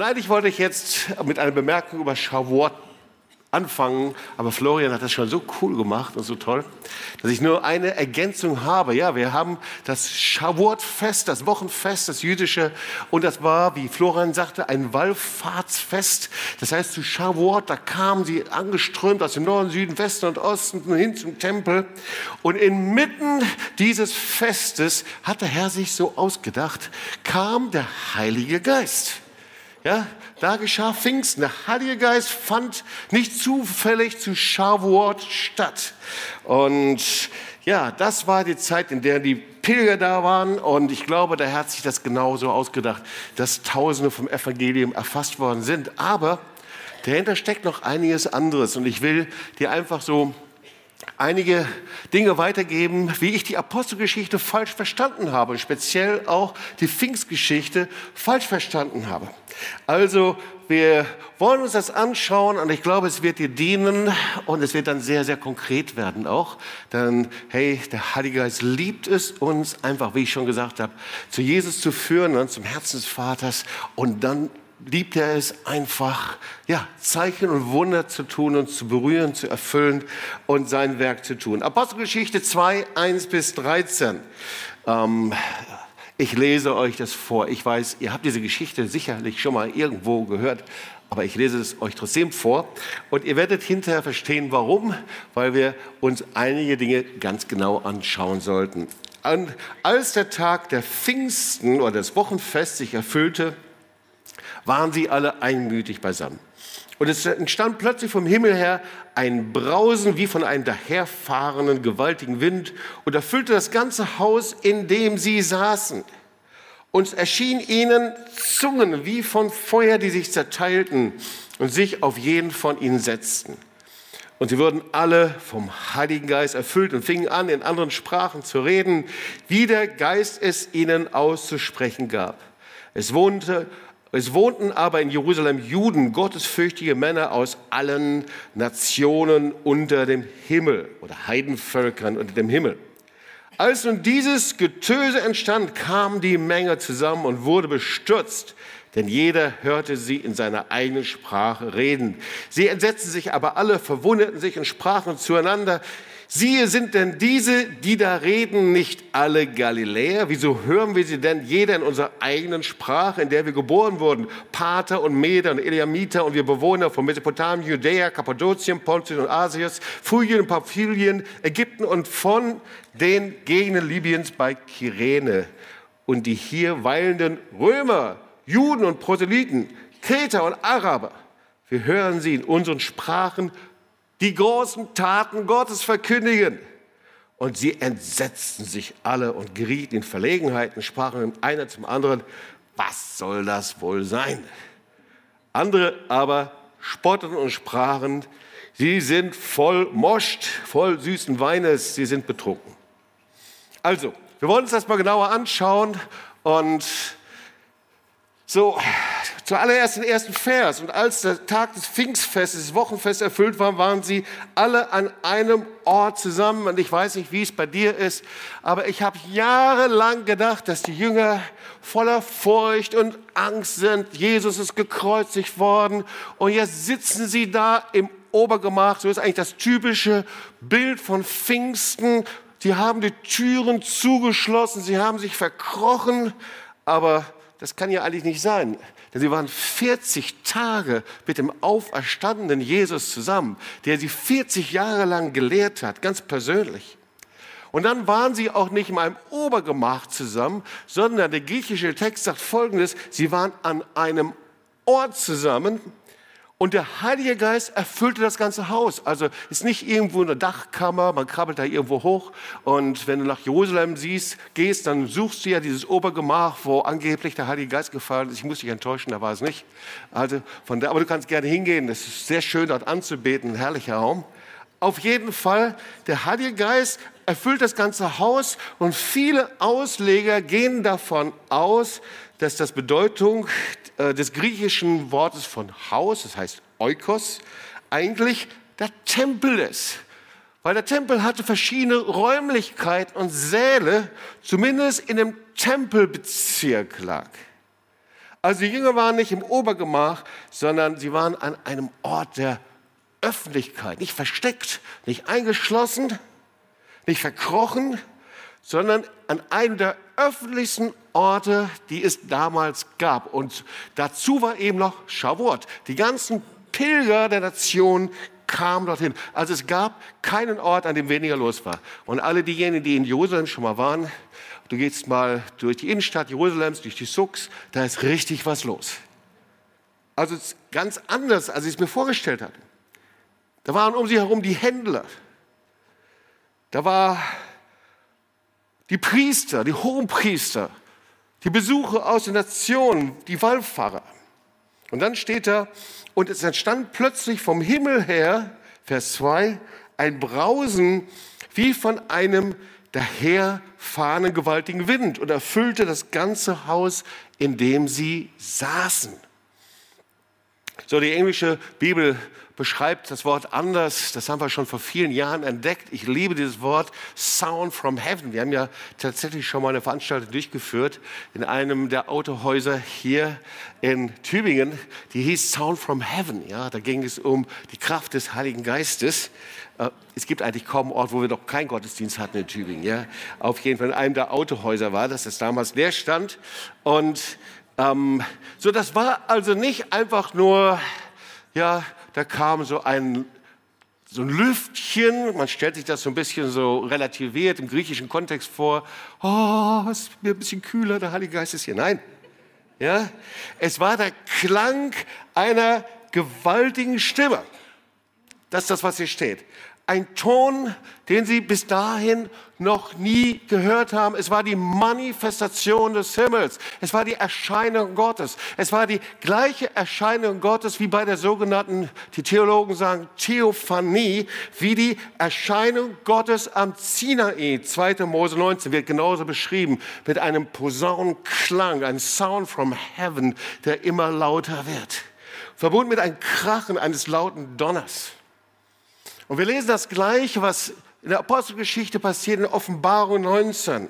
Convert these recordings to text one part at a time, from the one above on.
Und eigentlich wollte ich jetzt mit einer Bemerkung über Shavuot anfangen, aber Florian hat das schon so cool gemacht und so toll, dass ich nur eine Ergänzung habe. Ja, wir haben das Shavuot-Fest, das Wochenfest, das jüdische, und das war, wie Florian sagte, ein Wallfahrtsfest. Das heißt, zu Shavuot, da kamen sie angeströmt aus dem Norden, Süden, Westen und Osten hin zum Tempel. Und inmitten dieses Festes hat der Herr sich so ausgedacht, kam der Heilige Geist. Ja, da geschah Pfingsten. Der Heilige Geist fand nicht zufällig zu Shavuot statt. Und ja, das war die Zeit, in der die Pilger da waren. Und ich glaube, der Herr hat sich das genauso ausgedacht, dass Tausende vom Evangelium erfasst worden sind. Aber dahinter steckt noch einiges anderes. Und ich will dir einfach so einige Dinge weitergeben, wie ich die Apostelgeschichte falsch verstanden habe, speziell auch die Pfingstgeschichte falsch verstanden habe. Also wir wollen uns das anschauen und ich glaube, es wird dir dienen und es wird dann sehr, sehr konkret werden auch. Denn hey, der Heilige Geist liebt es uns einfach, wie ich schon gesagt habe, zu Jesus zu führen und zum Herzen des Vaters und dann liebt er es einfach, ja, Zeichen und Wunder zu tun und zu berühren, zu erfüllen und sein Werk zu tun. Apostelgeschichte 2, 1 bis 13. Ähm, ich lese euch das vor. Ich weiß, ihr habt diese Geschichte sicherlich schon mal irgendwo gehört, aber ich lese es euch trotzdem vor. Und ihr werdet hinterher verstehen, warum, weil wir uns einige Dinge ganz genau anschauen sollten. Und als der Tag der Pfingsten oder des Wochenfests sich erfüllte, waren sie alle einmütig beisammen. Und es entstand plötzlich vom Himmel her ein Brausen wie von einem daherfahrenden gewaltigen Wind und erfüllte das ganze Haus, in dem sie saßen. Und es erschien ihnen Zungen wie von Feuer, die sich zerteilten und sich auf jeden von ihnen setzten. Und sie wurden alle vom Heiligen Geist erfüllt und fingen an, in anderen Sprachen zu reden, wie der Geist es ihnen auszusprechen gab. Es wohnte es wohnten aber in Jerusalem Juden, gottesfürchtige Männer aus allen Nationen unter dem Himmel oder Heidenvölkern unter dem Himmel. Als nun dieses Getöse entstand, kam die Menge zusammen und wurde bestürzt, denn jeder hörte sie in seiner eigenen Sprache reden. Sie entsetzten sich aber alle, verwunderten sich und sprachen zueinander, Siehe, sind denn diese, die da reden, nicht alle Galiläer? Wieso hören wir sie denn jeder in unserer eigenen Sprache, in der wir geboren wurden? Pater und Meder und Eliamiter und wir Bewohner von Mesopotamien, Judäa, Kappadokien, Pontus und Asias, Phrygien und Pamphylien, Ägypten und von den Gegenden Libyens bei Kyrene und die hier weilenden Römer, Juden und Proselyten, Kreter und Araber. Wir hören sie in unseren Sprachen die großen Taten Gottes verkündigen. Und sie entsetzten sich alle und gerieten in Verlegenheiten, sprachen einer zum anderen, was soll das wohl sein? Andere aber spotteten und sprachen, sie sind voll Moscht, voll süßen Weines, sie sind betrunken. Also, wir wollen uns das mal genauer anschauen und so, zuallererst den ersten Vers. Und als der Tag des Pfingstfestes, des Wochenfestes erfüllt war, waren sie alle an einem Ort zusammen. Und ich weiß nicht, wie es bei dir ist, aber ich habe jahrelang gedacht, dass die Jünger voller Furcht und Angst sind. Jesus ist gekreuzigt worden und jetzt sitzen sie da im Obergemach. So ist eigentlich das typische Bild von Pfingsten. Die haben die Türen zugeschlossen, sie haben sich verkrochen, aber das kann ja eigentlich nicht sein. Denn sie waren 40 Tage mit dem auferstandenen Jesus zusammen, der sie 40 Jahre lang gelehrt hat, ganz persönlich. Und dann waren sie auch nicht in einem Obergemach zusammen, sondern der griechische Text sagt Folgendes, sie waren an einem Ort zusammen, und der Heilige Geist erfüllte das ganze Haus. Also ist nicht irgendwo eine Dachkammer, man krabbelt da irgendwo hoch. Und wenn du nach Jerusalem siehst, gehst, dann suchst du ja dieses Obergemach, wo angeblich der Heilige Geist gefallen ist. Ich muss dich enttäuschen, da war es nicht. Also von da, aber du kannst gerne hingehen. Es ist sehr schön, dort anzubeten, ein herrlicher Raum. Auf jeden Fall, der Heilige Geist erfüllt das ganze Haus und viele Ausleger gehen davon aus, dass das Bedeutung äh, des griechischen Wortes von Haus, das heißt Oikos, eigentlich der Tempel ist. Weil der Tempel hatte verschiedene Räumlichkeiten und Säle, zumindest in dem Tempelbezirk lag. Also die Jünger waren nicht im Obergemach, sondern sie waren an einem Ort der Öffentlichkeit, nicht versteckt, nicht eingeschlossen, nicht verkrochen, sondern an einem der öffentlichsten Orte, die es damals gab. Und dazu war eben noch Shavuot. Die ganzen Pilger der Nation kamen dorthin. Also es gab keinen Ort, an dem weniger los war. Und alle diejenigen, die in Jerusalem schon mal waren, du gehst mal durch die Innenstadt Jerusalems, durch die Sucks, da ist richtig was los. Also ganz anders, als ich es mir vorgestellt hatte. Da waren um sie herum die Händler. Da war die Priester, die Hohenpriester, die Besucher aus den Nationen, die Wallfahrer. Und dann steht da, und es entstand plötzlich vom Himmel her, Vers 2, ein Brausen wie von einem daherfahrenden gewaltigen Wind und erfüllte das ganze Haus, in dem sie saßen. So, die englische Bibel beschreibt das Wort anders. Das haben wir schon vor vielen Jahren entdeckt. Ich liebe dieses Wort Sound from Heaven. Wir haben ja tatsächlich schon mal eine Veranstaltung durchgeführt in einem der Autohäuser hier in Tübingen. Die hieß Sound from Heaven. Ja, da ging es um die Kraft des Heiligen Geistes. Äh, es gibt eigentlich kaum einen Ort, wo wir noch keinen Gottesdienst hatten in Tübingen. Ja, auf jeden Fall in einem der Autohäuser war das, das damals leer stand. Und ähm, so, das war also nicht einfach nur, ja, da kam so ein, so ein Lüftchen, man stellt sich das so ein bisschen so relativiert im griechischen Kontext vor, oh, es ist mir ein bisschen kühler, der Heilige Geist ist hier. Nein, ja, es war der Klang einer gewaltigen Stimme. Das ist das, was hier steht ein Ton, den sie bis dahin noch nie gehört haben. Es war die Manifestation des Himmels. Es war die Erscheinung Gottes. Es war die gleiche Erscheinung Gottes wie bei der sogenannten, die Theologen sagen, Theophanie, wie die Erscheinung Gottes am Sinai. 2. Mose 19 wird genauso beschrieben mit einem Posaunenklang, ein Sound from Heaven, der immer lauter wird. Verbunden mit einem Krachen eines lauten Donners. Und wir lesen das gleiche, was in der Apostelgeschichte passiert in Offenbarung 19.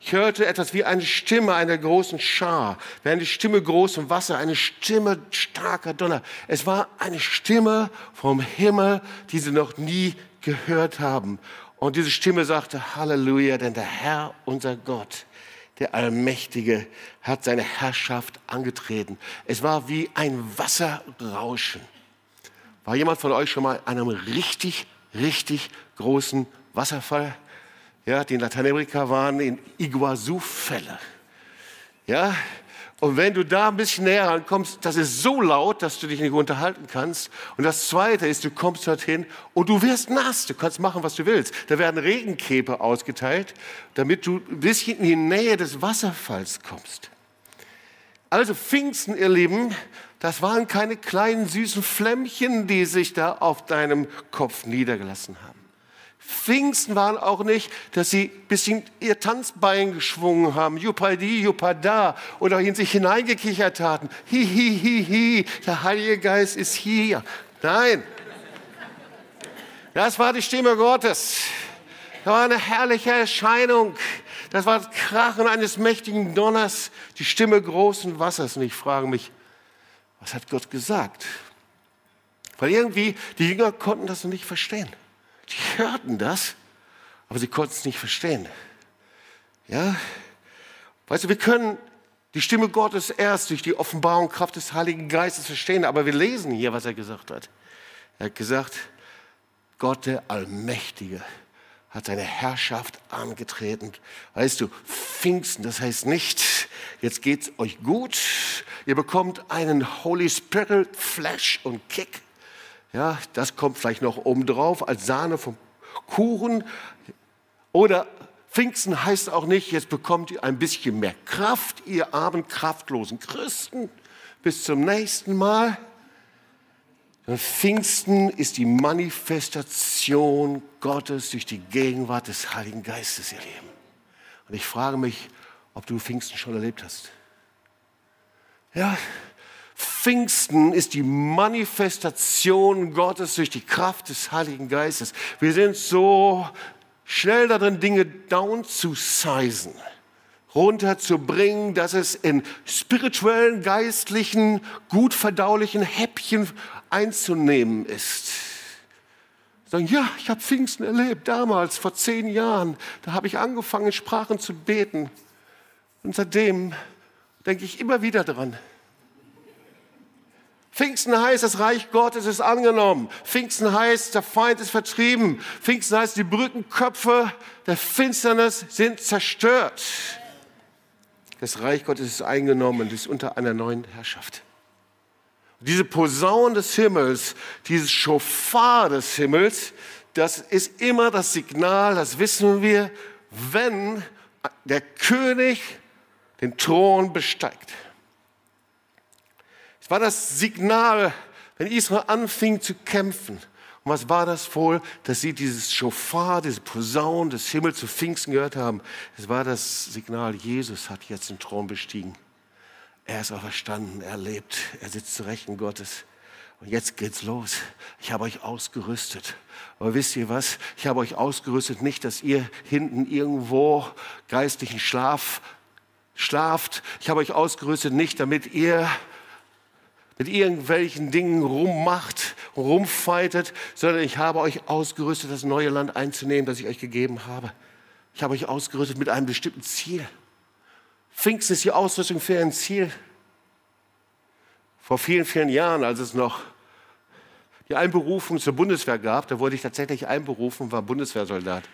Ich hörte etwas wie eine Stimme einer großen Schar, wie eine Stimme großem Wasser, eine Stimme starker Donner. Es war eine Stimme vom Himmel, die sie noch nie gehört haben. Und diese Stimme sagte, Halleluja, denn der Herr, unser Gott, der Allmächtige, hat seine Herrschaft angetreten. Es war wie ein Wasserrauschen. War jemand von euch schon mal an einem richtig, richtig großen Wasserfall? Ja, die in Lateinamerika waren, in Iguazu-Fälle. Ja, und wenn du da ein bisschen näher rankommst, das ist so laut, dass du dich nicht unterhalten kannst. Und das Zweite ist, du kommst dorthin und du wirst nass. Du kannst machen, was du willst. Da werden Regenkäfer ausgeteilt, damit du ein bisschen in die Nähe des Wasserfalls kommst. Also Pfingsten, ihr Lieben, das waren keine kleinen süßen Flämmchen, die sich da auf deinem Kopf niedergelassen haben. Pfingsten waren auch nicht, dass sie ein bisschen ihr Tanzbein geschwungen haben, Jupadi, Jupada, oder in sich hineingekichert hatten. Hi, hi, hi, hi, der Heilige Geist ist hier. Nein, das war die Stimme Gottes. Das war eine herrliche Erscheinung. Das war das Krachen eines mächtigen Donners, die Stimme großen Wassers. Und ich frage mich, was hat Gott gesagt? Weil irgendwie die Jünger konnten das noch nicht verstehen. Die hörten das, aber sie konnten es nicht verstehen. Ja? Weißt du, wir können die Stimme Gottes erst durch die Offenbarung Kraft des Heiligen Geistes verstehen, aber wir lesen hier, was er gesagt hat. Er hat gesagt, Gott der Allmächtige hat seine Herrschaft angetreten. Weißt du, Pfingsten, das heißt nicht, jetzt geht's euch gut, ihr bekommt einen Holy Spirit Flash und Kick. Ja, das kommt vielleicht noch oben drauf als Sahne vom Kuchen. Oder Pfingsten heißt auch nicht, jetzt bekommt ihr ein bisschen mehr Kraft, ihr armen, kraftlosen Christen. Bis zum nächsten Mal. Pfingsten ist die Manifestation Gottes durch die Gegenwart des Heiligen Geistes, ihr Lieben. Und ich frage mich, ob du Pfingsten schon erlebt hast. Ja, Pfingsten ist die Manifestation Gottes durch die Kraft des Heiligen Geistes. Wir sind so schnell darin, Dinge down zu sizen, runterzubringen, dass es in spirituellen, geistlichen, gut verdaulichen Häppchen einzunehmen ist. Sagen, ja, ich habe Pfingsten erlebt, damals, vor zehn Jahren. Da habe ich angefangen, in Sprachen zu beten. Und seitdem denke ich immer wieder dran. Pfingsten heißt, das Reich Gottes ist angenommen. Pfingsten heißt, der Feind ist vertrieben. Pfingsten heißt, die Brückenköpfe der Finsternis sind zerstört. Das Reich Gottes ist eingenommen und ist unter einer neuen Herrschaft. Diese Posaun des Himmels, dieses Schofar des Himmels, das ist immer das Signal, das wissen wir, wenn der König den Thron besteigt. Es war das Signal, wenn Israel anfing zu kämpfen. Und was war das wohl, dass sie dieses Schofar, diese Posaun des Himmels zu Pfingsten gehört haben? Es war das Signal, Jesus hat jetzt den Thron bestiegen. Er ist auferstanden, er lebt, er sitzt zu Rechten Gottes. Und jetzt geht's los. Ich habe euch ausgerüstet. Aber wisst ihr was? Ich habe euch ausgerüstet, nicht, dass ihr hinten irgendwo geistlichen Schlaf schlaft. Ich habe euch ausgerüstet, nicht damit ihr mit irgendwelchen Dingen rummacht, rumfeitet, sondern ich habe euch ausgerüstet, das neue Land einzunehmen, das ich euch gegeben habe. Ich habe euch ausgerüstet mit einem bestimmten Ziel. Pfingsten ist die Ausrüstung für ein Ziel. Vor vielen, vielen Jahren, als es noch die Einberufung zur Bundeswehr gab, da wurde ich tatsächlich einberufen, war Bundeswehrsoldat.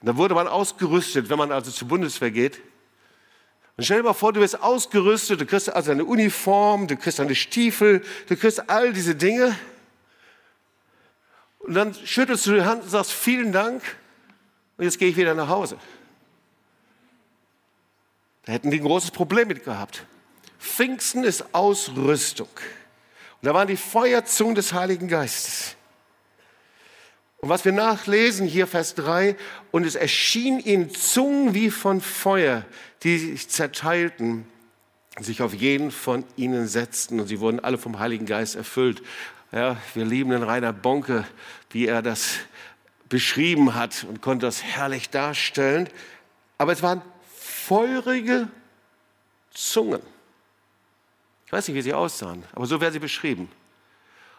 Und da wurde man ausgerüstet, wenn man also zur Bundeswehr geht, und stell dir mal vor, du wirst ausgerüstet, du kriegst also eine Uniform, du kriegst deine Stiefel, du kriegst all diese Dinge. Und dann schüttelst du die Hand und sagst, vielen Dank, und jetzt gehe ich wieder nach Hause. Da hätten die ein großes Problem mit gehabt. Pfingsten ist Ausrüstung. Und da waren die Feuerzungen des Heiligen Geistes. Und was wir nachlesen, hier Vers 3, und es erschien ihnen Zungen wie von Feuer, die sich zerteilten, sich auf jeden von ihnen setzten und sie wurden alle vom Heiligen Geist erfüllt. Ja, wir lieben den Rainer Bonke, wie er das beschrieben hat und konnte das herrlich darstellen. Aber es waren feurige Zungen. Ich weiß nicht, wie sie aussahen, aber so werden sie beschrieben.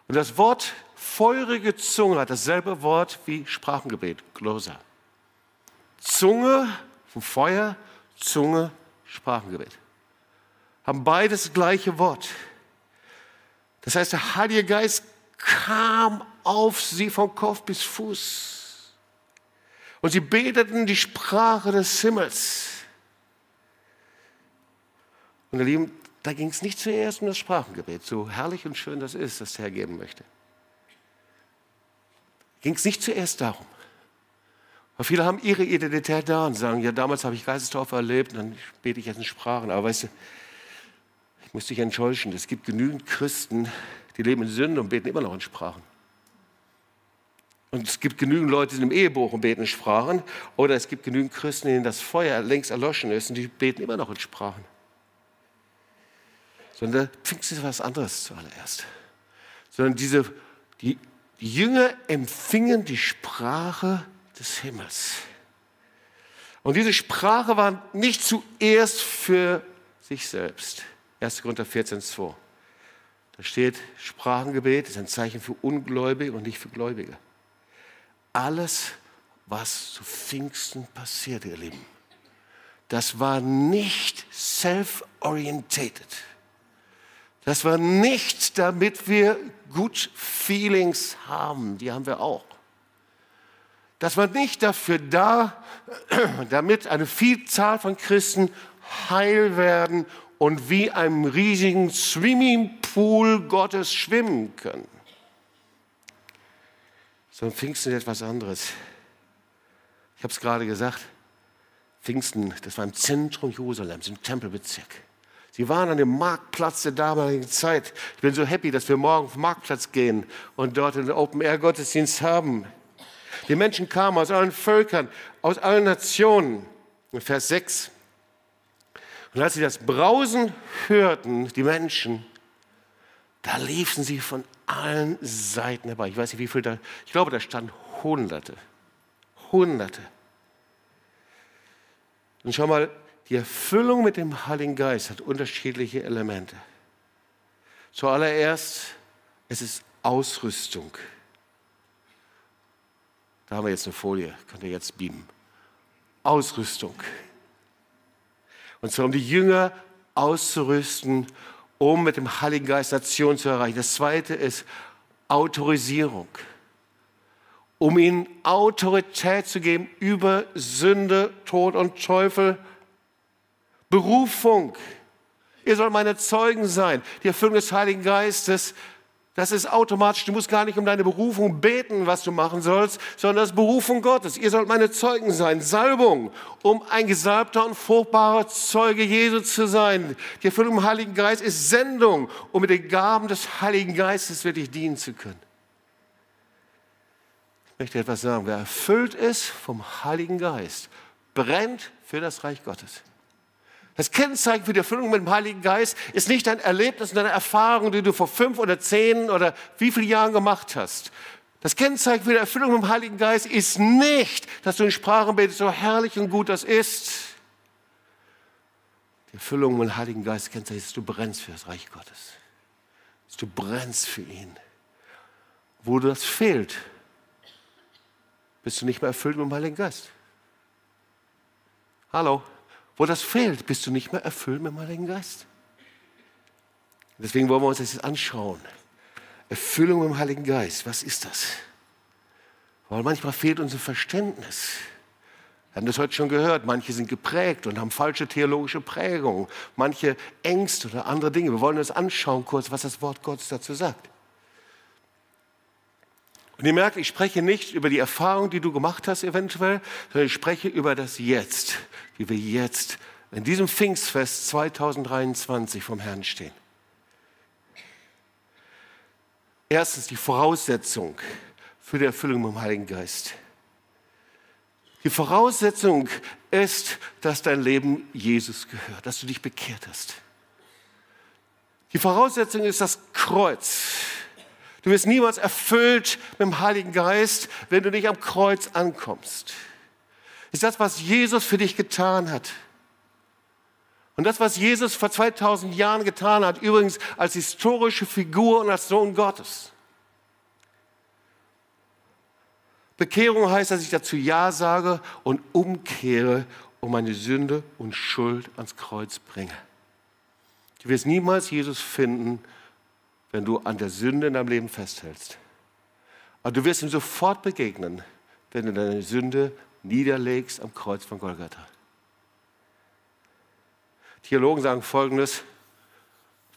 Und das Wort feurige Zunge hat dasselbe Wort wie Sprachengebet, Glosa. Zunge vom Feuer, Zunge, Sprachengebet. Haben beides das gleiche Wort. Das heißt, der Heilige Geist kam auf sie von Kopf bis Fuß. Und sie beteten die Sprache des Himmels. Und ihr Lieben, da ging es nicht zuerst um das Sprachengebet, so herrlich und schön das ist, das der Herr geben möchte ging es nicht zuerst darum. Weil viele haben ihre Identität da und sagen, ja, damals habe ich Geistestaufe erlebt und dann bete ich jetzt in Sprachen. Aber weißt du, ich muss dich enttäuschen, es gibt genügend Christen, die leben in Sünde und beten immer noch in Sprachen. Und es gibt genügend Leute, die sind im Ehebuch und beten in Sprachen. Oder es gibt genügend Christen, denen das Feuer längst erloschen ist und die beten immer noch in Sprachen. Sondern Pfingsten ist was anderes zuallererst. Sondern diese, die die Jünger empfingen die Sprache des Himmels. Und diese Sprache war nicht zuerst für sich selbst. 1. Korinther 14, 2. Da steht, Sprachengebet ist ein Zeichen für Ungläubige und nicht für Gläubige. Alles, was zu Pfingsten passiert, ihr Lieben, das war nicht self-orientated. Das war nicht, damit wir gut Feelings haben, die haben wir auch. Das war nicht dafür da, damit eine Vielzahl von Christen heil werden und wie einem riesigen Swimmingpool Gottes schwimmen können. Sondern Pfingsten ist etwas anderes. Ich habe es gerade gesagt, Pfingsten, das war im Zentrum Jerusalems, im Tempelbezirk. Sie waren an dem Marktplatz der damaligen Zeit. Ich bin so happy, dass wir morgen auf den Marktplatz gehen und dort einen Open-Air-Gottesdienst haben. Die Menschen kamen aus allen Völkern, aus allen Nationen. In Vers 6. Und als sie das Brausen hörten, die Menschen, da liefen sie von allen Seiten herbei. Ich weiß nicht, wie viel da, ich glaube, da standen Hunderte. Hunderte. Und schau mal, Die Erfüllung mit dem Heiligen Geist hat unterschiedliche Elemente. Zuallererst, es ist Ausrüstung. Da haben wir jetzt eine Folie, könnt ihr jetzt beamen. Ausrüstung. Und zwar um die Jünger auszurüsten, um mit dem Heiligen Geist Nation zu erreichen. Das zweite ist Autorisierung, um ihnen Autorität zu geben über Sünde, Tod und Teufel. Berufung. Ihr sollt meine Zeugen sein. Die Erfüllung des Heiligen Geistes das ist automatisch. Du musst gar nicht um deine Berufung beten, was du machen sollst, sondern das ist Berufung Gottes. Ihr sollt meine Zeugen sein. Salbung, um ein gesalbter und fruchtbarer Zeuge Jesu zu sein. Die Erfüllung im Heiligen Geist ist Sendung, um mit den Gaben des Heiligen Geistes wirklich dienen zu können. Ich möchte etwas sagen. Wer erfüllt ist vom Heiligen Geist, brennt für das Reich Gottes. Das Kennzeichen für die Erfüllung mit dem Heiligen Geist ist nicht dein Erlebnis und deine Erfahrung, die du vor fünf oder zehn oder wie viele Jahren gemacht hast. Das Kennzeichen für die Erfüllung mit dem Heiligen Geist ist nicht, dass du in Sprachen betest, so herrlich und gut das ist. Die Erfüllung mit dem Heiligen Geist kennzeichnet, ist, dass du brennst für das Reich Gottes. Dass du brennst für ihn. Wo das fehlt, bist du nicht mehr erfüllt mit dem Heiligen Geist. Hallo? Wo das fehlt, bist du nicht mehr erfüllt mit dem Heiligen Geist. Deswegen wollen wir uns das jetzt anschauen. Erfüllung mit dem Heiligen Geist, was ist das? Weil manchmal fehlt unser Verständnis. Wir haben das heute schon gehört. Manche sind geprägt und haben falsche theologische Prägungen. Manche Ängste oder andere Dinge. Wir wollen uns anschauen kurz, was das Wort Gottes dazu sagt. Und ihr merkt, ich spreche nicht über die Erfahrung, die du gemacht hast eventuell, sondern ich spreche über das Jetzt, wie wir jetzt in diesem Pfingstfest 2023 vom Herrn stehen. Erstens die Voraussetzung für die Erfüllung mit dem Heiligen Geist. Die Voraussetzung ist, dass dein Leben Jesus gehört, dass du dich bekehrt hast. Die Voraussetzung ist das Kreuz. Du wirst niemals erfüllt mit dem Heiligen Geist, wenn du nicht am Kreuz ankommst. Ist das, was Jesus für dich getan hat. Und das, was Jesus vor 2000 Jahren getan hat, übrigens als historische Figur und als Sohn Gottes. Bekehrung heißt, dass ich dazu Ja sage und umkehre und meine Sünde und Schuld ans Kreuz bringe. Du wirst niemals Jesus finden, wenn du an der Sünde in deinem Leben festhältst. Aber du wirst ihm sofort begegnen, wenn du deine Sünde niederlegst am Kreuz von Golgatha. Theologen sagen Folgendes,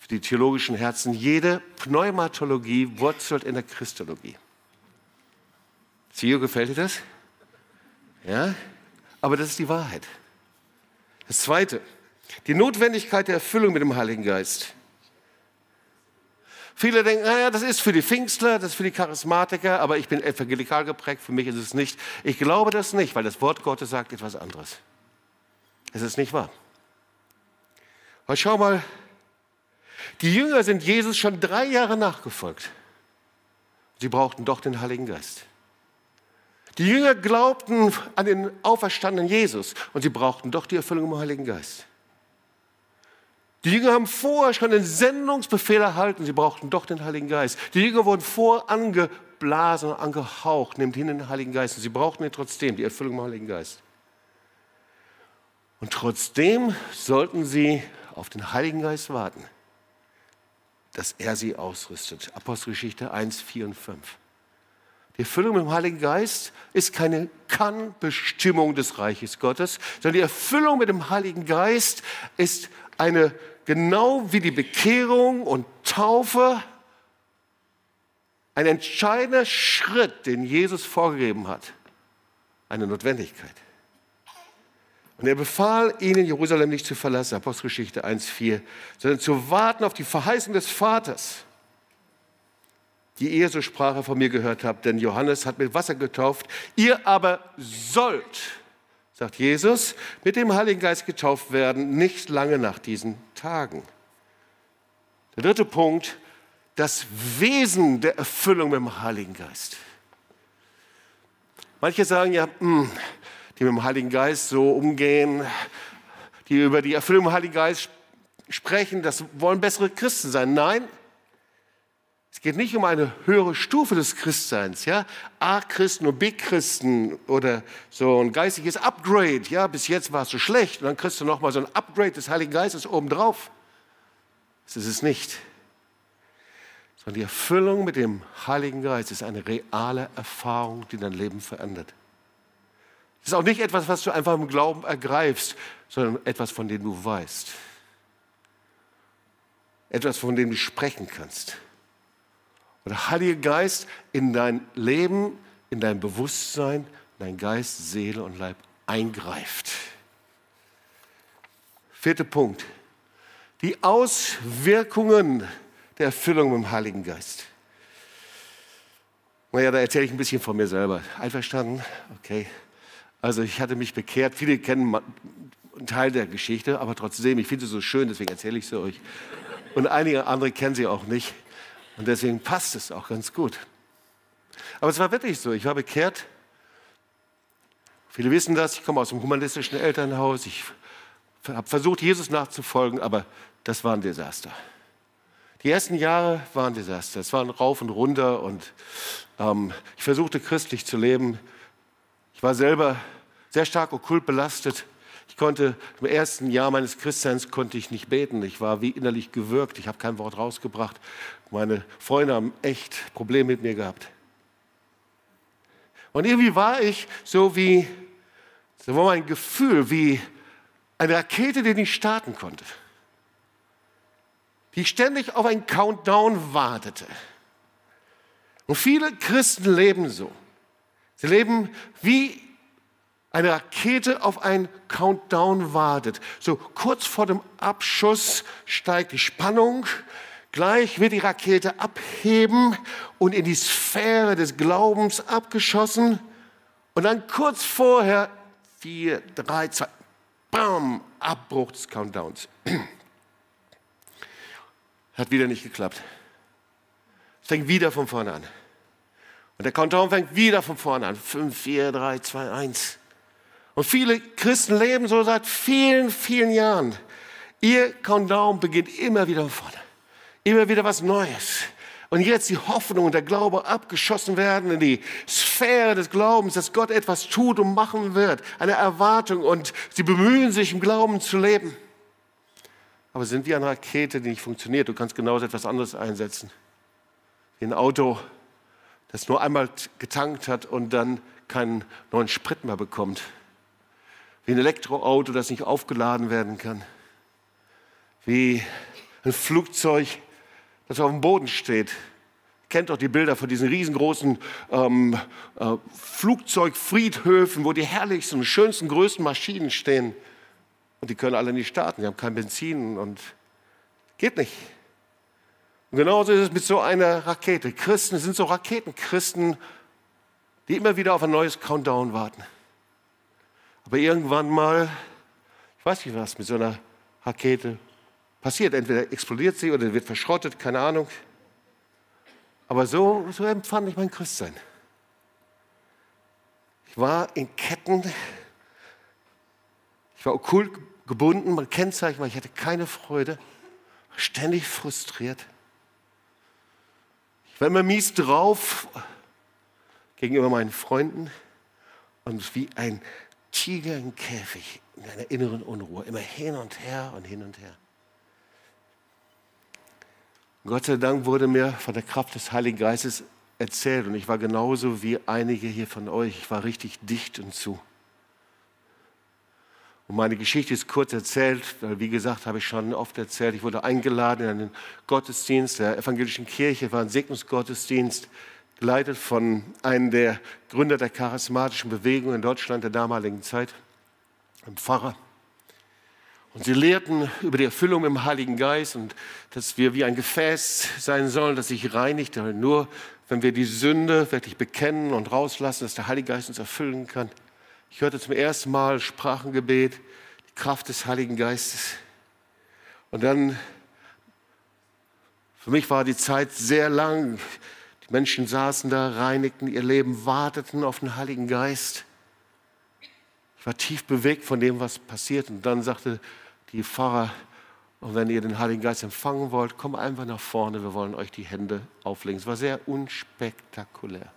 für die theologischen Herzen, jede Pneumatologie wurzelt in der Christologie. Zio, gefällt dir das? Ja? Aber das ist die Wahrheit. Das Zweite, die Notwendigkeit der Erfüllung mit dem Heiligen Geist. Viele denken, naja, das ist für die Pfingstler, das ist für die Charismatiker, aber ich bin evangelikal geprägt, für mich ist es nicht. Ich glaube das nicht, weil das Wort Gottes sagt etwas anderes. Es ist nicht wahr. Aber schau mal, die Jünger sind Jesus schon drei Jahre nachgefolgt. Sie brauchten doch den Heiligen Geist. Die Jünger glaubten an den auferstandenen Jesus und sie brauchten doch die Erfüllung im Heiligen Geist. Die Jünger haben vorher schon den Sendungsbefehl erhalten, sie brauchten doch den Heiligen Geist. Die Jünger wurden vor angeblasen und angehaucht, nehmt hin den Heiligen Geist. Und sie brauchten ihn trotzdem, die Erfüllung im Heiligen Geist. Und trotzdem sollten sie auf den Heiligen Geist warten, dass er sie ausrüstet. Apostelgeschichte 1, 4 und 5. Die Erfüllung mit dem Heiligen Geist ist keine Kann-Bestimmung des Reiches Gottes, sondern die Erfüllung mit dem Heiligen Geist ist eine genau wie die Bekehrung und Taufe ein entscheidender Schritt, den Jesus vorgegeben hat. Eine Notwendigkeit. Und er befahl ihnen, Jerusalem nicht zu verlassen, Apostelgeschichte 1,4, sondern zu warten auf die Verheißung des Vaters, die ihr, so Sprache von mir gehört habt. Denn Johannes hat mit Wasser getauft, ihr aber sollt sagt Jesus, mit dem Heiligen Geist getauft werden, nicht lange nach diesen Tagen. Der dritte Punkt, das Wesen der Erfüllung mit dem Heiligen Geist. Manche sagen ja, hm, die mit dem Heiligen Geist so umgehen, die über die Erfüllung im Heiligen Geist sprechen, das wollen bessere Christen sein. Nein, es geht nicht um eine höhere Stufe des Christseins, ja, A-Christen und B-Christen oder so ein geistiges Upgrade, ja, bis jetzt war es so schlecht und dann kriegst du nochmal so ein Upgrade des Heiligen Geistes obendrauf. Das ist es nicht. Sondern die Erfüllung mit dem Heiligen Geist ist eine reale Erfahrung, die dein Leben verändert. Es ist auch nicht etwas, was du einfach im Glauben ergreifst, sondern etwas, von dem du weißt. Etwas, von dem du sprechen kannst. Und der Heilige Geist in dein Leben, in dein Bewusstsein, dein Geist, Seele und Leib eingreift. Vierter Punkt. Die Auswirkungen der Erfüllung mit dem Heiligen Geist. Naja, da erzähle ich ein bisschen von mir selber. Einverstanden? Okay. Also ich hatte mich bekehrt. Viele kennen einen Teil der Geschichte, aber trotzdem, ich finde sie so schön, deswegen erzähle ich sie euch. Und einige andere kennen sie auch nicht. Und deswegen passt es auch ganz gut. Aber es war wirklich so. Ich war bekehrt. Viele wissen das. Ich komme aus einem humanistischen Elternhaus. Ich habe versucht, Jesus nachzufolgen, aber das war ein Desaster. Die ersten Jahre waren Desaster. Es waren rauf und runter und ähm, ich versuchte christlich zu leben. Ich war selber sehr stark okkult belastet. Ich konnte im ersten Jahr meines Christseins konnte ich nicht beten. Ich war wie innerlich gewürgt. Ich habe kein Wort rausgebracht. Meine Freunde haben echt Probleme mit mir gehabt. Und irgendwie war ich so wie, so war mein Gefühl wie eine Rakete, die nicht starten konnte. Die ständig auf einen Countdown wartete. Und viele Christen leben so. Sie leben wie eine Rakete auf einen Countdown wartet. So kurz vor dem Abschuss steigt die Spannung, gleich wird die Rakete abheben und in die Sphäre des Glaubens abgeschossen und dann kurz vorher vier, drei, zwei, bam, Abbruch des Countdowns. Hat wieder nicht geklappt. Es fängt wieder von vorne an. Und der Countdown fängt wieder von vorne an. 5, 4, 3, 2, 1. Und viele Christen leben so seit vielen, vielen Jahren. Ihr Countdown beginnt immer wieder von vorne. Immer wieder was Neues. Und jetzt die Hoffnung und der Glaube abgeschossen werden in die Sphäre des Glaubens, dass Gott etwas tut und machen wird. Eine Erwartung und sie bemühen sich im Glauben zu leben. Aber sind wie eine Rakete, die nicht funktioniert. Du kannst genauso etwas anderes einsetzen. Wie ein Auto, das nur einmal getankt hat und dann keinen neuen Sprit mehr bekommt. Wie ein Elektroauto, das nicht aufgeladen werden kann. Wie ein Flugzeug, das auf dem Boden steht. Kennt doch die Bilder von diesen riesengroßen ähm, äh, Flugzeugfriedhöfen, wo die herrlichsten schönsten, größten Maschinen stehen. Und die können alle nicht starten, die haben kein Benzin und geht nicht. Und genauso ist es mit so einer Rakete. Christen sind so Raketenchristen, die immer wieder auf ein neues Countdown warten. Aber irgendwann mal, ich weiß nicht was, mit so einer Rakete passiert. Entweder explodiert sie oder wird verschrottet, keine Ahnung. Aber so, so empfand ich mein Christsein. Ich war in Ketten, ich war okkult gebunden, mein Kennzeichen war, ich hatte keine Freude, ständig frustriert. Ich war immer mies drauf gegenüber meinen Freunden und wie ein Tiger im Käfig in einer inneren Unruhe, immer hin und her und hin und her. Gott sei Dank wurde mir von der Kraft des Heiligen Geistes erzählt und ich war genauso wie einige hier von euch. Ich war richtig dicht und zu. Und meine Geschichte ist kurz erzählt, weil wie gesagt, habe ich schon oft erzählt. Ich wurde eingeladen in einen Gottesdienst der evangelischen Kirche, war ein Segnungsgottesdienst geleitet von einem der Gründer der charismatischen Bewegung in Deutschland der damaligen Zeit, einem Pfarrer. Und sie lehrten über die Erfüllung im Heiligen Geist und dass wir wie ein Gefäß sein sollen, das sich reinigt. Nur wenn wir die Sünde wirklich bekennen und rauslassen, dass der Heilige Geist uns erfüllen kann. Ich hörte zum ersten Mal Sprachengebet, die Kraft des Heiligen Geistes. Und dann, für mich war die Zeit sehr lang. Menschen saßen da, reinigten ihr Leben, warteten auf den Heiligen Geist. Ich war tief bewegt von dem, was passiert. Und dann sagte die Pfarrer, und wenn ihr den Heiligen Geist empfangen wollt, kommt einfach nach vorne, wir wollen euch die Hände auflegen. Es war sehr unspektakulär.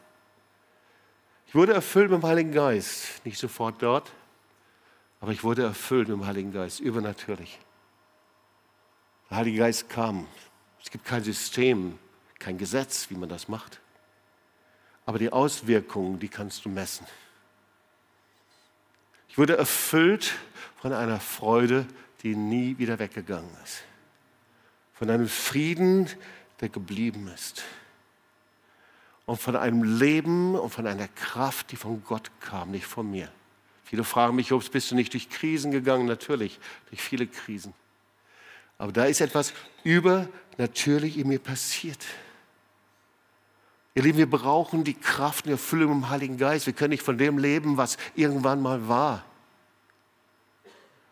Ich wurde erfüllt mit dem Heiligen Geist, nicht sofort dort, aber ich wurde erfüllt mit dem Heiligen Geist, übernatürlich. Der Heilige Geist kam. Es gibt kein System, kein Gesetz, wie man das macht. Aber die Auswirkungen, die kannst du messen. Ich wurde erfüllt von einer Freude, die nie wieder weggegangen ist. Von einem Frieden, der geblieben ist. Und von einem Leben und von einer Kraft, die von Gott kam, nicht von mir. Viele fragen mich, Jobs, bist du nicht durch Krisen gegangen? Natürlich, durch viele Krisen. Aber da ist etwas übernatürlich in mir passiert. Ihr Lieben, wir brauchen die Kraft und Erfüllung im Heiligen Geist. Wir können nicht von dem leben, was irgendwann mal war.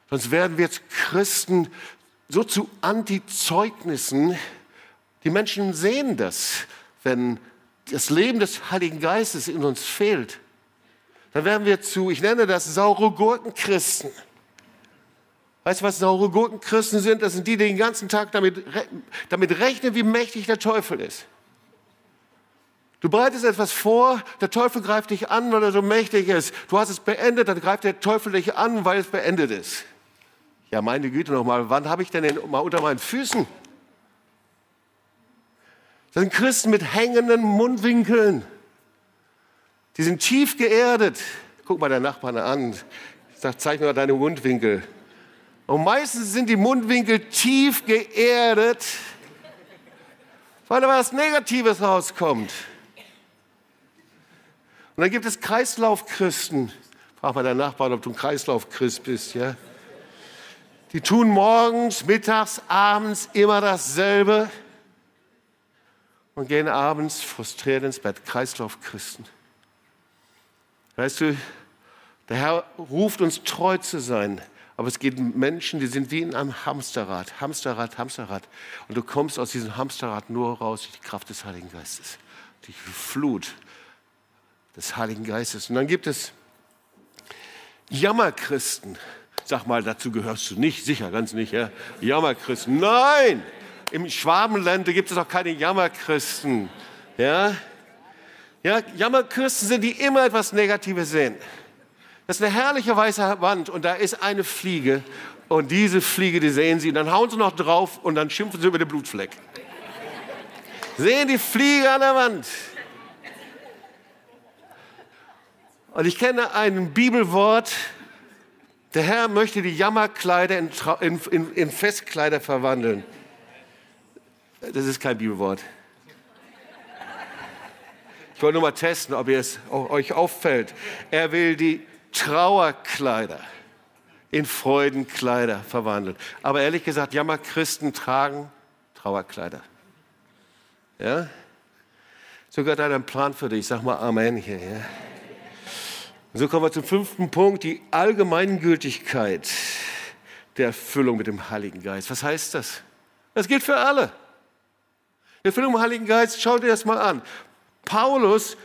Sonst werden wir jetzt Christen so zu Antizeugnissen. Die Menschen sehen das, wenn das Leben des Heiligen Geistes in uns fehlt. Dann werden wir zu, ich nenne das saure Gurkenchristen. Weißt du, was saure Gurkenchristen sind? Das sind die, die den ganzen Tag damit, damit rechnen, wie mächtig der Teufel ist. Du bereitest etwas vor, der Teufel greift dich an, weil er so mächtig ist. Du hast es beendet, dann greift der Teufel dich an, weil es beendet ist. Ja, meine Güte nochmal, wann habe ich denn den mal unter meinen Füßen? Das sind Christen mit hängenden Mundwinkeln. Die sind tief geerdet. Guck mal deinen Nachbarn an. Sag, zeig mir mal deine Mundwinkel. Und meistens sind die Mundwinkel tief geerdet, weil da was Negatives rauskommt. Und dann gibt es Kreislaufchristen. Frag mal deinen Nachbarn, ob du ein Kreislaufchrist bist, ja? Die tun morgens, mittags, abends immer dasselbe und gehen abends frustriert ins Bett. Kreislaufchristen. Weißt du, der Herr ruft uns treu zu sein. Aber es geht um Menschen, die sind wie in einem Hamsterrad. Hamsterrad, Hamsterrad. Und du kommst aus diesem Hamsterrad nur raus durch die Kraft des Heiligen Geistes. Die Flut des Heiligen Geistes. Und dann gibt es Jammerchristen. Sag mal, dazu gehörst du nicht, sicher, ganz nicht, ja? Jammerchristen. Nein! Im Schwabenlande gibt es auch keine Jammerchristen. Ja? Ja, Jammerchristen sind die immer etwas Negatives sehen. Das ist eine herrliche weiße Wand und da ist eine Fliege und diese Fliege, die sehen sie, und dann hauen sie noch drauf und dann schimpfen sie über den Blutfleck. sehen die Fliege an der Wand. Und ich kenne ein Bibelwort, der Herr möchte die Jammerkleider in, in, in, Festkleider verwandeln. Das ist kein Bibelwort. Ich wollte nur mal testen, ob es euch auffällt. Er will die Trauerkleider in Freudenkleider verwandeln. Aber ehrlich gesagt, Jammerchristen tragen Trauerkleider. Ja? So Gott hat einen Plan für dich. Sag mal Amen hier. Ja? Und so kommen wir zum fünften Punkt, die Allgemeingültigkeit der Erfüllung mit dem Heiligen Geist. Was heißt das? Das gilt für alle. Die Erfüllung mit dem Heiligen Geist, schau dir das mal an. Paulus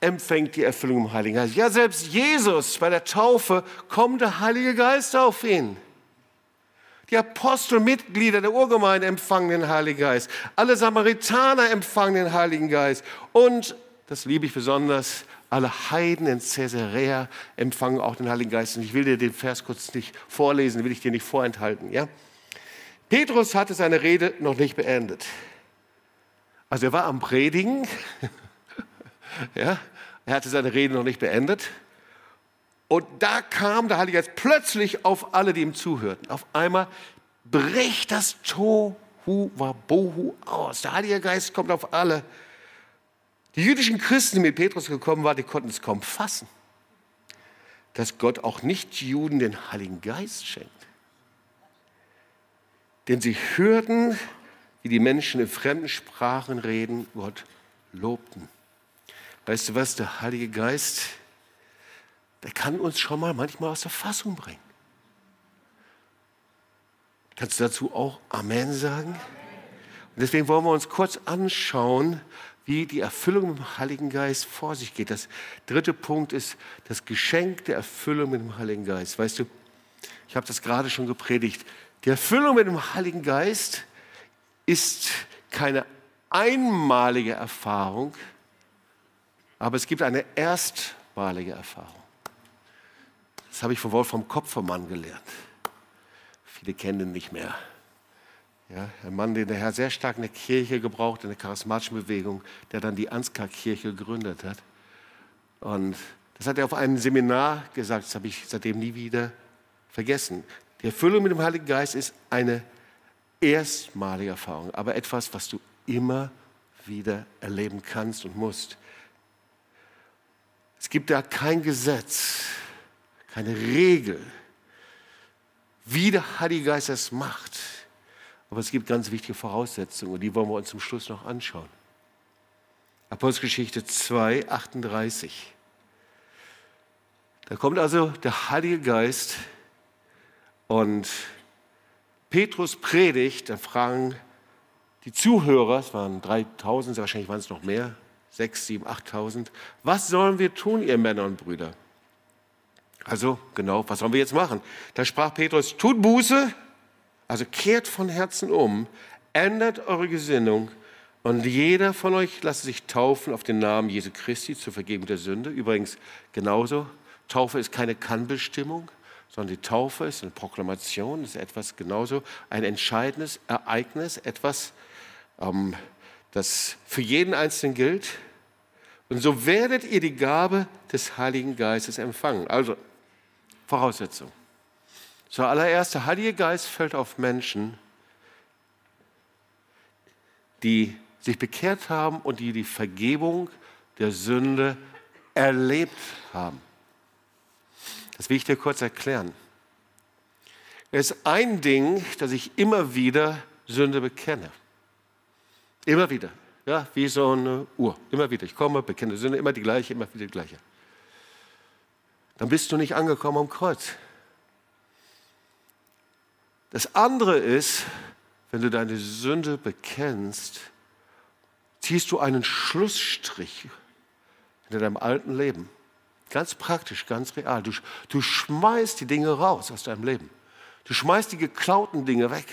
empfängt die Erfüllung im Heiligen Geist. Ja, selbst Jesus bei der Taufe kommt der Heilige Geist auf ihn. Die Apostelmitglieder der Urgemeinde empfangen den Heiligen Geist. Alle Samaritaner empfangen den Heiligen Geist. Und, das liebe ich besonders, alle Heiden in Caesarea empfangen auch den Heiligen Geist. Und ich will dir den Vers kurz nicht vorlesen, will ich dir nicht vorenthalten. Ja? Petrus hatte seine Rede noch nicht beendet. Also er war am Predigen. ja? Er hatte seine Rede noch nicht beendet. Und da kam der Heilige Geist plötzlich auf alle, die ihm zuhörten. Auf einmal bricht das Tohu Wabohu aus. Der Heilige Geist kommt auf alle. Die jüdischen Christen, die mit Petrus gekommen waren, die konnten es kaum fassen, dass Gott auch Nicht-Juden den Heiligen Geist schenkt. Denn sie hörten, wie die Menschen in fremden Sprachen reden, Gott lobten. Weißt du was, der Heilige Geist, der kann uns schon mal manchmal aus der Fassung bringen. Kannst du dazu auch Amen sagen? Und deswegen wollen wir uns kurz anschauen, wie die Erfüllung mit dem Heiligen Geist vor sich geht. Das dritte Punkt ist das Geschenk der Erfüllung mit dem Heiligen Geist. Weißt du, ich habe das gerade schon gepredigt. Die Erfüllung mit dem Heiligen Geist ist keine einmalige Erfahrung, aber es gibt eine erstmalige Erfahrung. Das habe ich von Wolfram Kopfermann gelernt. Viele kennen ihn nicht mehr. Ja, ein Mann, den der Herr sehr stark in der Kirche gebraucht, in der charismatischen Bewegung, der dann die Ansgar-Kirche gegründet hat. Und das hat er auf einem Seminar gesagt, das habe ich seitdem nie wieder vergessen. Die Erfüllung mit dem Heiligen Geist ist eine erstmalige Erfahrung, aber etwas, was du immer wieder erleben kannst und musst. Es gibt da kein Gesetz, keine Regel, wie der Heilige Geist es macht. Aber es gibt ganz wichtige Voraussetzungen und die wollen wir uns zum Schluss noch anschauen. Apostelgeschichte 2, 38. Da kommt also der Heilige Geist und Petrus predigt, dann fragen die Zuhörer, es waren 3000, wahrscheinlich waren es noch mehr, 6, 7, 8000, was sollen wir tun, ihr Männer und Brüder? Also genau, was sollen wir jetzt machen? Da sprach Petrus, tut Buße, also kehrt von Herzen um, ändert eure Gesinnung und jeder von euch lasse sich taufen auf den Namen Jesu Christi zur Vergebung der Sünde. Übrigens genauso, Taufe ist keine Kannbestimmung, sondern die Taufe ist eine Proklamation, ist etwas genauso, ein entscheidendes Ereignis, etwas, ähm, das für jeden Einzelnen gilt. Und so werdet ihr die Gabe des Heiligen Geistes empfangen. Also, Voraussetzung. Zuallererst, der Heilige Geist fällt auf Menschen, die sich bekehrt haben und die die Vergebung der Sünde erlebt haben. Das will ich dir kurz erklären. Es ist ein Ding, dass ich immer wieder Sünde bekenne. Immer wieder. Ja, wie so eine Uhr. Immer wieder. Ich komme, bekenne Sünde, immer die gleiche, immer wieder die gleiche. Dann bist du nicht angekommen am Kreuz. Das andere ist, wenn du deine Sünde bekennst, ziehst du einen Schlussstrich in deinem alten Leben. Ganz praktisch, ganz real. Du, du schmeißt die Dinge raus aus deinem Leben. Du schmeißt die geklauten Dinge weg.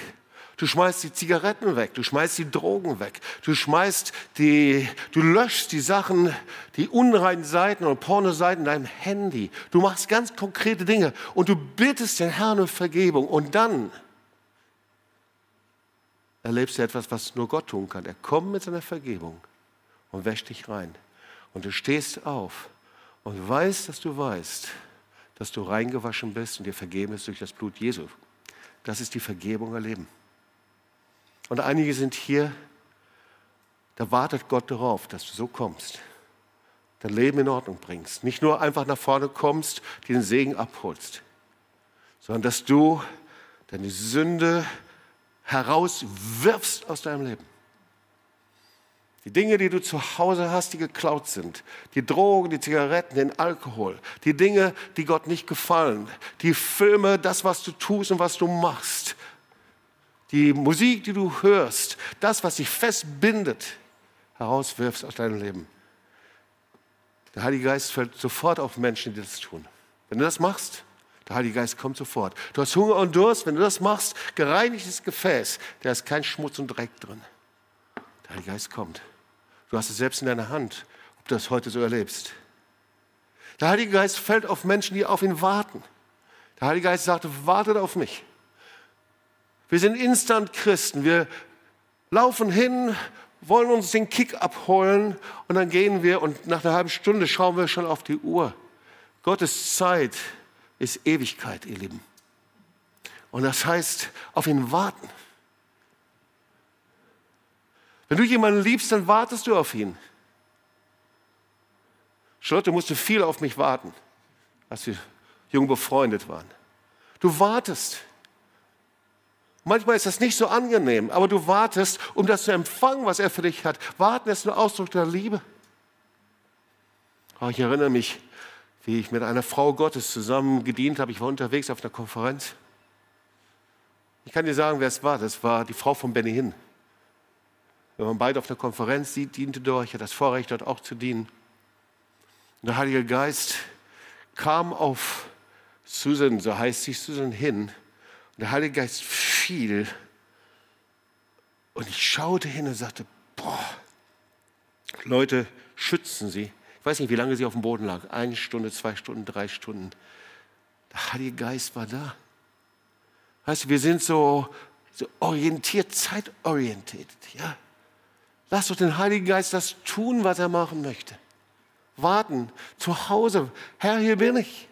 Du schmeißt die Zigaretten weg, du schmeißt die Drogen weg, du schmeißt die, du löschst die Sachen, die unreinen Seiten und Pornoseiten in deinem Handy. Du machst ganz konkrete Dinge und du bittest den Herrn um Vergebung und dann erlebst du etwas, was nur Gott tun kann. Er kommt mit seiner Vergebung und wäscht dich rein. Und du stehst auf und weißt, dass du weißt, dass du reingewaschen bist und dir vergeben ist durch das Blut Jesu. Das ist die Vergebung erleben. Und einige sind hier, da wartet Gott darauf, dass du so kommst, dein Leben in Ordnung bringst. Nicht nur einfach nach vorne kommst, den Segen abholst, sondern dass du deine Sünde herauswirfst aus deinem Leben. Die Dinge, die du zu Hause hast, die geklaut sind. Die Drogen, die Zigaretten, den Alkohol. Die Dinge, die Gott nicht gefallen. Die Filme, das, was du tust und was du machst. Die Musik, die du hörst. Das, was dich festbindet, herauswirfst aus deinem Leben. Der Heilige Geist fällt sofort auf Menschen, die das tun. Wenn du das machst, der Heilige Geist kommt sofort. Du hast Hunger und Durst, wenn du das machst, gereinigtes Gefäß, da ist kein Schmutz und Dreck drin. Der Heilige Geist kommt. Du hast es selbst in deiner Hand, ob du das heute so erlebst. Der Heilige Geist fällt auf Menschen, die auf ihn warten. Der Heilige Geist sagt, wartet auf mich. Wir sind Instant-Christen. Wir laufen hin, wollen uns den Kick abholen und dann gehen wir und nach einer halben Stunde schauen wir schon auf die Uhr. Gottes Zeit ist Ewigkeit, ihr Lieben. Und das heißt, auf ihn warten. Wenn du jemanden liebst, dann wartest du auf ihn. Charlotte musste viel auf mich warten, als wir jung befreundet waren. Du wartest. Manchmal ist das nicht so angenehm, aber du wartest, um das zu empfangen, was er für dich hat. Warten ist ein Ausdruck der Liebe. Oh, ich erinnere mich, wie ich mit einer Frau Gottes zusammen gedient habe. Ich war unterwegs auf einer Konferenz. Ich kann dir sagen, wer es war. Das war die Frau von Benny Hinn. Wenn man beide auf der Konferenz sieht, diente dort. Ich hatte das Vorrecht, dort auch zu dienen. Und der Heilige Geist kam auf Susan, so heißt sie, Susan hin. Und der Heilige Geist fiel. Und ich schaute hin und sagte, boah, Leute, schützen Sie. Ich weiß nicht, wie lange sie auf dem Boden lag. Eine Stunde, zwei Stunden, drei Stunden. Der Heilige Geist war da. Weißt du, wir sind so, so orientiert, zeitorientiert. Ja? Lass doch den Heiligen Geist das tun, was er machen möchte. Warten, zu Hause. Herr, hier bin ich.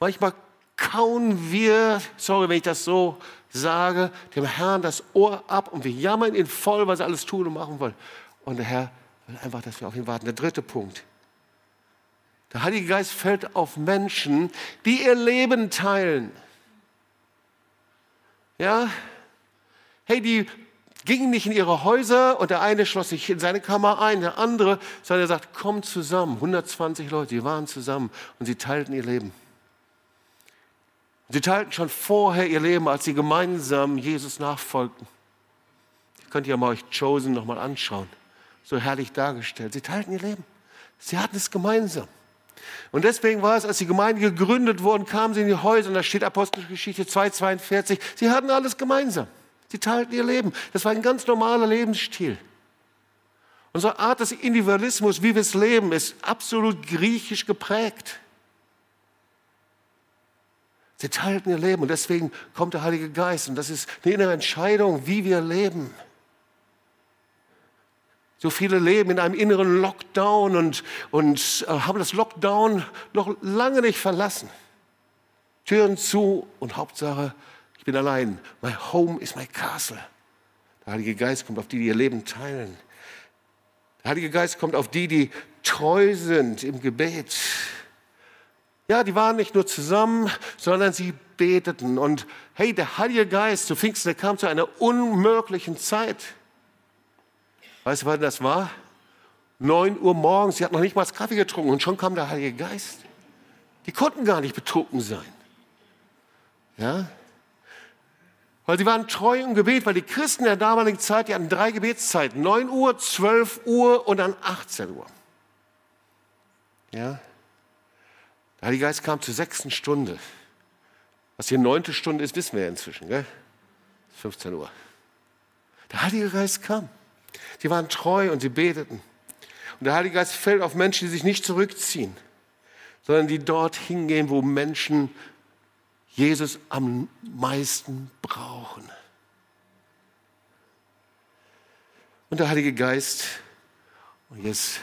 Manchmal kauen wir, sorry, wenn ich das so sage, dem Herrn das Ohr ab und wir jammern ihn voll, was er alles tun und machen will. Und der Herr will einfach, dass wir auf ihn warten. Der dritte Punkt. Der Heilige Geist fällt auf Menschen, die ihr Leben teilen. Ja? Hey, die gingen nicht in ihre Häuser und der eine schloss sich in seine Kammer ein, der andere, sondern er sagt, kommt zusammen. 120 Leute, die waren zusammen und sie teilten ihr Leben. Sie teilten schon vorher ihr Leben, als sie gemeinsam Jesus nachfolgten. Ihr könnt ja mal euch Chosen nochmal anschauen. So herrlich dargestellt. Sie teilten ihr Leben. Sie hatten es gemeinsam. Und deswegen war es, als die Gemeinde gegründet wurde, kamen sie in die Häuser und da steht Apostelgeschichte 2,42. Sie hatten alles gemeinsam. Sie teilten ihr Leben. Das war ein ganz normaler Lebensstil. Unsere Art des Individualismus, wie wir es leben, ist absolut griechisch geprägt. Sie teilten ihr Leben und deswegen kommt der Heilige Geist und das ist eine innere Entscheidung, wie wir leben. So viele leben in einem inneren Lockdown und, und äh, haben das Lockdown noch lange nicht verlassen. Türen zu und Hauptsache, ich bin allein. My home is my castle. Der Heilige Geist kommt auf die, die ihr Leben teilen. Der Heilige Geist kommt auf die, die treu sind im Gebet. Ja, die waren nicht nur zusammen, sondern sie beteten. Und hey, der Heilige Geist zu Pfingsten, der kam zu einer unmöglichen Zeit. Weißt du, wann das war? 9 Uhr morgens, sie hatten noch nicht mal Kaffee getrunken und schon kam der Heilige Geist. Die konnten gar nicht betrunken sein. Ja? Weil sie waren treu im Gebet, weil die Christen der damaligen Zeit, die hatten drei Gebetszeiten. 9 Uhr, 12 Uhr und dann 18 Uhr. Ja? Der Heilige Geist kam zur sechsten Stunde. Was die neunte Stunde ist, wissen wir ja inzwischen. Gell? 15 Uhr. Der Heilige Geist kam. Sie waren treu und sie beteten. Und der Heilige Geist fällt auf Menschen, die sich nicht zurückziehen, sondern die dort hingehen, wo Menschen Jesus am meisten brauchen. Und der Heilige Geist, und jetzt,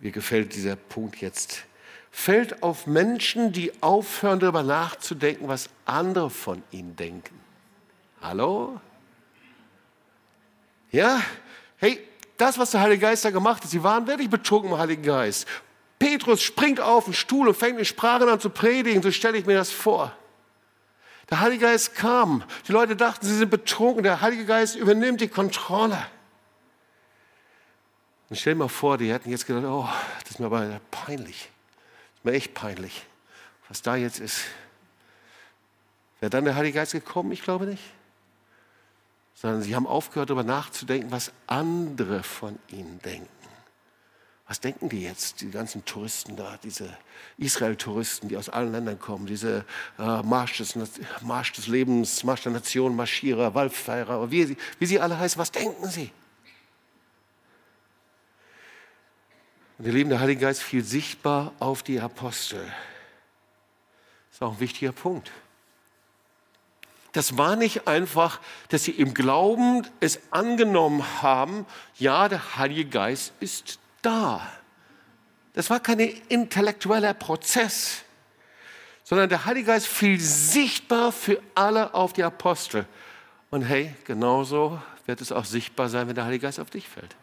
mir gefällt dieser Punkt jetzt, fällt auf Menschen, die aufhören darüber nachzudenken, was andere von ihnen denken. Hallo? Ja, hey, das, was der Heilige Geist da gemacht hat, sie waren wirklich betrunken im Heiligen Geist. Petrus springt auf den Stuhl und fängt in Sprachen an zu predigen, so stelle ich mir das vor. Der Heilige Geist kam. Die Leute dachten, sie sind betrunken. Der Heilige Geist übernimmt die Kontrolle. Und stell dir mal vor, die hätten jetzt gedacht, oh, das ist mir aber peinlich. Das ist mir echt peinlich, was da jetzt ist. Wäre dann der Heilige Geist gekommen? Ich glaube nicht sondern sie haben aufgehört, darüber nachzudenken, was andere von ihnen denken. Was denken die jetzt, die ganzen Touristen da, diese Israel-Touristen, die aus allen Ländern kommen, diese äh, Marsch, des, Marsch des Lebens, Marsch der Nation, Marschierer, Wallfeierer, wie sie, wie sie alle heißen, was denken sie? Und ihr Lieben, der Heilige Geist fiel sichtbar auf die Apostel. Das ist auch ein wichtiger Punkt. Das war nicht einfach, dass sie im Glauben es angenommen haben, ja, der Heilige Geist ist da. Das war kein intellektueller Prozess, sondern der Heilige Geist fiel sichtbar für alle auf die Apostel. Und hey, genauso wird es auch sichtbar sein, wenn der Heilige Geist auf dich fällt.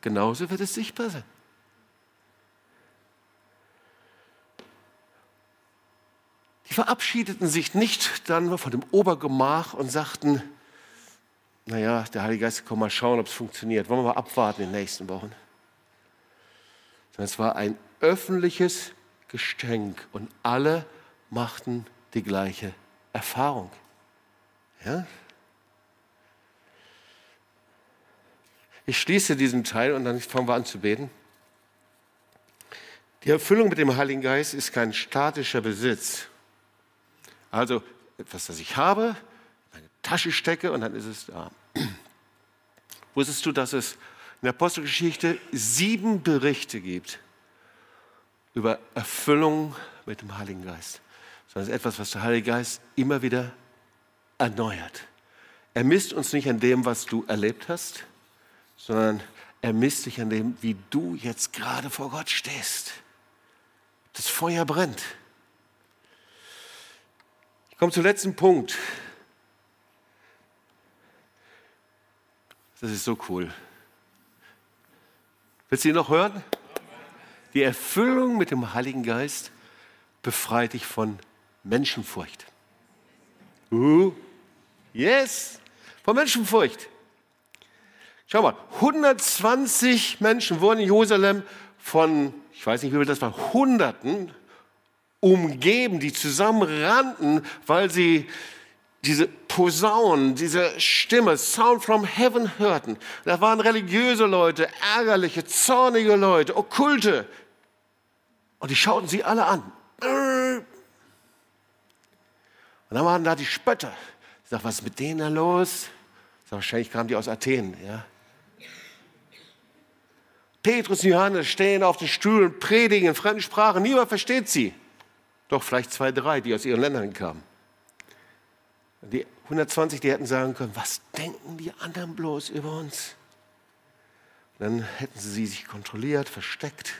Genauso wird es sichtbar sein. Die verabschiedeten sich nicht dann von dem Obergemach und sagten, naja, der Heilige Geist, komm mal schauen, ob es funktioniert. Wollen wir mal abwarten in den nächsten Wochen. Sondern es war ein öffentliches Geschenk und alle machten die gleiche Erfahrung. Ja? Ich schließe diesen Teil und dann fangen wir an zu beten. Die Erfüllung mit dem Heiligen Geist ist kein statischer Besitz. Also etwas, das ich habe, in eine Tasche stecke und dann ist es da. Wusstest du, dass es in der Apostelgeschichte sieben Berichte gibt über Erfüllung mit dem Heiligen Geist? Es ist etwas, was der Heilige Geist immer wieder erneuert. Er misst uns nicht an dem, was du erlebt hast, sondern er misst sich an dem, wie du jetzt gerade vor Gott stehst. Das Feuer brennt. Komme zum letzten Punkt. Das ist so cool. Willst du ihn noch hören? Die Erfüllung mit dem Heiligen Geist befreit dich von Menschenfurcht. Uh, yes, von Menschenfurcht. Schau mal, 120 Menschen wurden in Jerusalem von, ich weiß nicht, wie viel das war, Hunderten umgeben, die zusammen rannten, weil sie diese Posaunen, diese Stimme, Sound from Heaven hörten. Da waren religiöse Leute, ärgerliche, zornige Leute, okkulte. Und die schauten sie alle an. Und dann waren da die Spötter. Ich sag, was ist mit denen da los? Sag, wahrscheinlich kamen die aus Athen. Ja? Petrus und Johannes stehen auf den Stühlen, predigen in fremden Sprachen. Niemand versteht sie. Doch vielleicht zwei, drei, die aus ihren Ländern kamen. Die 120, die hätten sagen können, was denken die anderen bloß über uns? Dann hätten sie sich kontrolliert, versteckt,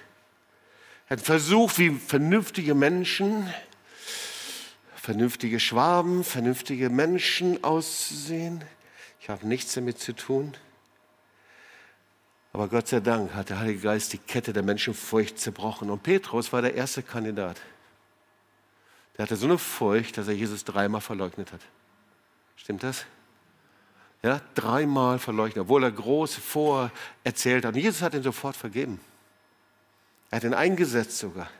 hätten versucht, wie vernünftige Menschen, vernünftige Schwaben, vernünftige Menschen auszusehen. Ich habe nichts damit zu tun. Aber Gott sei Dank hat der Heilige Geist die Kette der Menschenfurcht zerbrochen. Und Petrus war der erste Kandidat. Der hatte so eine Furcht, dass er Jesus dreimal verleugnet hat. Stimmt das? Ja, dreimal verleugnet, obwohl er groß vor erzählt hat. Und Jesus hat ihn sofort vergeben. Er hat ihn eingesetzt sogar.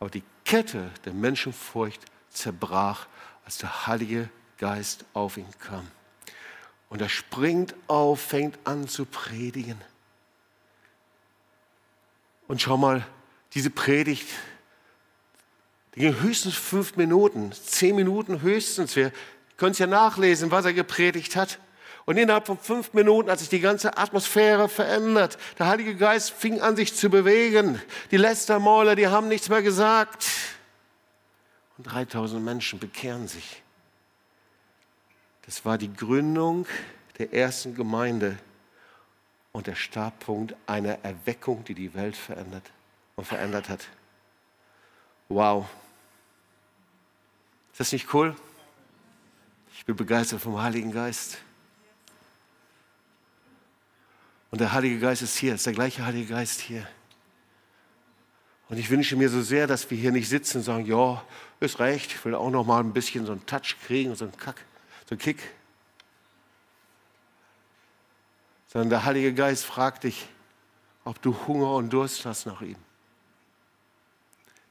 Aber die Kette der Menschenfurcht zerbrach, als der Heilige Geist auf ihn kam. Und er springt auf, fängt an zu predigen. Und schau mal, diese Predigt, die ging höchstens fünf Minuten, zehn Minuten höchstens. Wir können es ja nachlesen, was er gepredigt hat. Und innerhalb von fünf Minuten hat sich die ganze Atmosphäre verändert. Der Heilige Geist fing an, sich zu bewegen. Die Lästermäuler, die haben nichts mehr gesagt. Und 3000 Menschen bekehren sich. Das war die Gründung der ersten Gemeinde und der Startpunkt einer Erweckung, die die Welt verändert und verändert hat. Wow. Ist das nicht cool? Ich bin begeistert vom Heiligen Geist. Und der Heilige Geist ist hier, ist der gleiche Heilige Geist hier. Und ich wünsche mir so sehr, dass wir hier nicht sitzen und sagen, ja, ist recht, ich will auch noch mal ein bisschen so einen Touch kriegen, so einen Kack, so einen Kick sondern der Heilige Geist fragt dich, ob du Hunger und Durst hast nach ihm.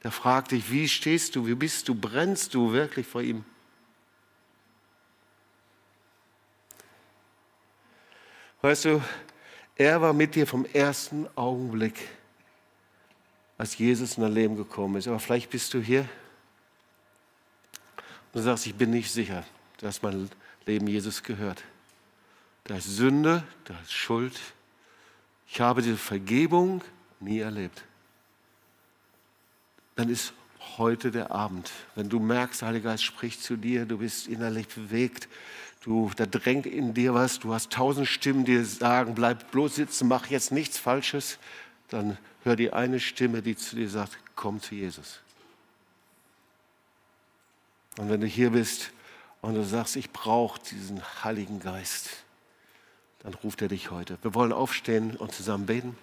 Der fragt dich, wie stehst du, wie bist du, brennst du wirklich vor ihm? Weißt du, er war mit dir vom ersten Augenblick, als Jesus in dein Leben gekommen ist. Aber vielleicht bist du hier und sagst, ich bin nicht sicher, dass mein Leben Jesus gehört. Da ist Sünde, da ist Schuld. Ich habe diese Vergebung nie erlebt. Dann ist heute der Abend. Wenn du merkst, der Heilige Geist spricht zu dir, du bist innerlich bewegt, du, da drängt in dir was, du hast tausend Stimmen, die sagen, bleib bloß sitzen, mach jetzt nichts Falsches, dann hör die eine Stimme, die zu dir sagt, komm zu Jesus. Und wenn du hier bist und du sagst, ich brauche diesen Heiligen Geist, dann ruft er dich heute. Wir wollen aufstehen und zusammen beten.